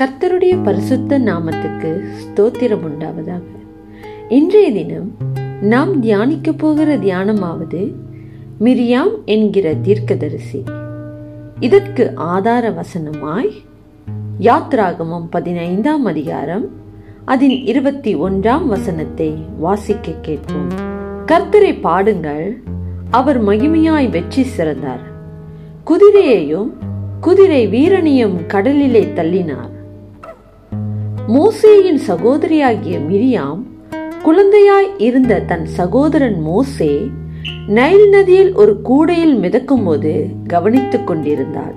கர்த்தருடைய பரிசுத்த நாமத்துக்கு ஸ்தோத்திரம் உண்டாவதாக. இன்றைய தினம் நாம் தியானிக்க போகிற தியானமாவது மிரியாம் என்கிற தீர்க்கதரிசி. இதற்கு ஆதார வசனமாய் யாத்ராகமம் பதினைந்தாம் அதிகாரம் அதன் இருபத்தி ஒன்றாம் வசனத்தை வாசிக்க கேட்போம். கர்த்தரை பாடுங்கள் அவர் மகிமையாய் வெற்றி சிறந்தார். குதிரையையும் குதிரை வீரனையும் கடலிலே தள்ளினார். மோசேயின் சகோதரியாகிய மிரியாம் குழந்தையாய் இருந்த தன் சகோதரன் மோசே நைல் நதியில் ஒரு கூடையில் மிதக்கும் போது கவனித்துக் கொண்டிருந்தாள்.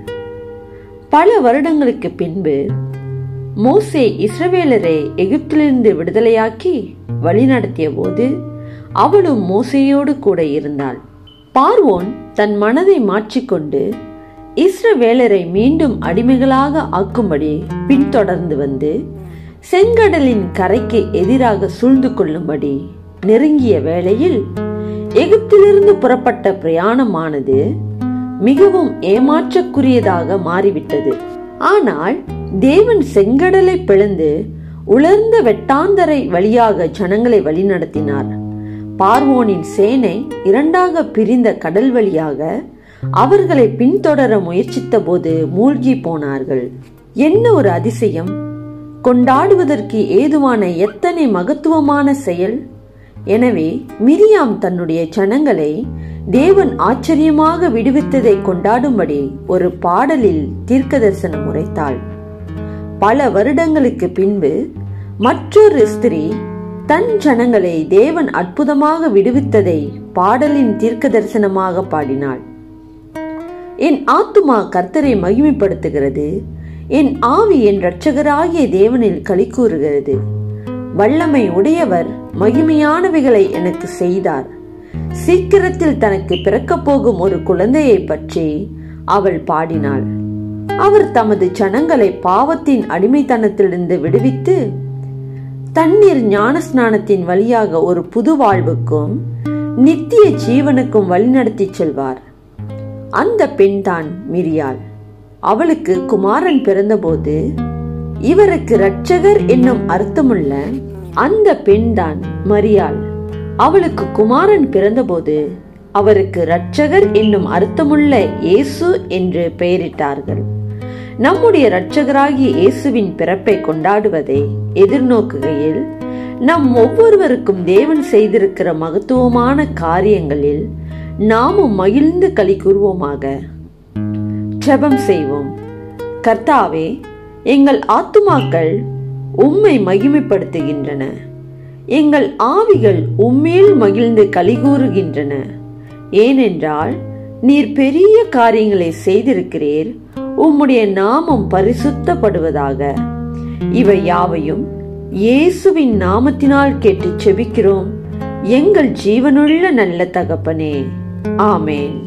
பல வருடங்களுக்கு பின்பு மோசே இஸ்ரவேலரை எகிப்திலிருந்து விடுதலையாக்கி வழிநடத்திய போது அவளும் மோசையோடு கூட இருந்தாள். பார்வோன் தன் மனதை மாற்றிக்கொண்டு இஸ்ரவேலரை மீண்டும் அடிமைகளாக ஆக்கும்படி பின்தொடர்ந்து வந்து செங்கடலின் கரைக்கு எதிராக சூழ்ந்து கொள்ளும்படி நெருங்கிய வேளையில் எகிப்திலிருந்து புறப்பட்ட பிரயாணமானது மிகவும் ஏமாற்றக்குரியதாக மாறிவிட்டது. ஆனால் தேவன் செங்கடலை பிளந்து உலர்ந்த வெட்டாந்தரை வழியாக ஜனங்களை வழிநடத்தினார். பார்வோனின் சேனை இரண்டாக பிரிந்த கடல் வழியாக அவர்களை பின்தொடர முயற்சித்த போது மூழ்கி போனார்கள். என்ன ஒரு அதிசயம்! கொண்டாடுவதற்கு ஏதுவான எத்தனை மகத்துவமான செயல்? எனவே மிரியாம் தன்னுடைய ஜனங்களை தேவன் ஆச்சரியமாக விடுவித்ததை கொண்டாடும்படி ஒரு பாடலில் தீர்க்க தரிசனம் உரைத்தாள் பல வருடங்களுக்கு பின்பு மற்றொரு ஸ்திரீ தன் ஜனங்களை தேவன் அற்புதமாக விடுவித்ததை பாடலின் தீர்க்க தரிசனமாக பாடினாள். என் ஆத்துமா கர்த்தரை மகிமைப்படுத்துகிறது. என் ஆவி என் இரட்சகராகிய தேவனில் களி கூறுகிறது. வல்லமை உடையவர் மகிமையானவைகளை எனக்கு செய்தார். சீக்கிரத்தில் தனக்கு பிறக்கப் போகும் ஒரு குழந்தையை பற்றி அவள் பாடினாள். அவர் தமது ஜனங்களை பாவத்தின் அடிமைத்தனத்திலிருந்து விடுவித்து தண்ணீர் ஞானஸ்நானத்தின் வழியாக ஒரு புது வாழ்வுக்கும் நித்திய ஜீவனுக்கும் வழிநடத்தி செல்வார். அந்த பெண்தான் மிரியாள். அவளுக்கு குமாரன் பிறந்தபோது இவருக்கு இரட்சகர் என்னும் அர்த்தமுள்ள அந்த பெண்தான் மரியாள். அவளுக்கு குமாரன் பிறந்தபோது அவருக்கு இரட்சகர் என்னும் அர்த்தமுள்ள இயேசு என்று பெயரிட்டார்கள். நம்முடைய இரட்சகராகிய இயேசுவின் பிறப்பை கொண்டாடுவதை எதிர்நோக்குகையில் நம் ஒவ்வொருவருக்கும் தேவன் செய்திருக்கிற மகத்துவமான காரியங்களில் நாமும் மகிழ்ந்து களி கூறுவோமாக. ஜெபம் செய்வோம். கர்த்தாவே எங்கள் ஆத்துமாக்கள் உம்மை மகிமைப்படுத்துகின்றன. எங்கள் ஆவிகள் உம்மேல் மகிழ்ந்து கலிகூறுகின்றன ஏனென்றால் நீர் பெரிய காரியங்களை செய்திருக்கிறீர். உம்முடைய நாமம் பரிசுத்தப்படுவதாக. இவை யாவையும் இயேசுவின் நாமத்தினால் கேட்டு செபிக்கிறோம். எங்கள் ஜீவனுள்ள நல்ல தகப்பனே. ஆமேன்.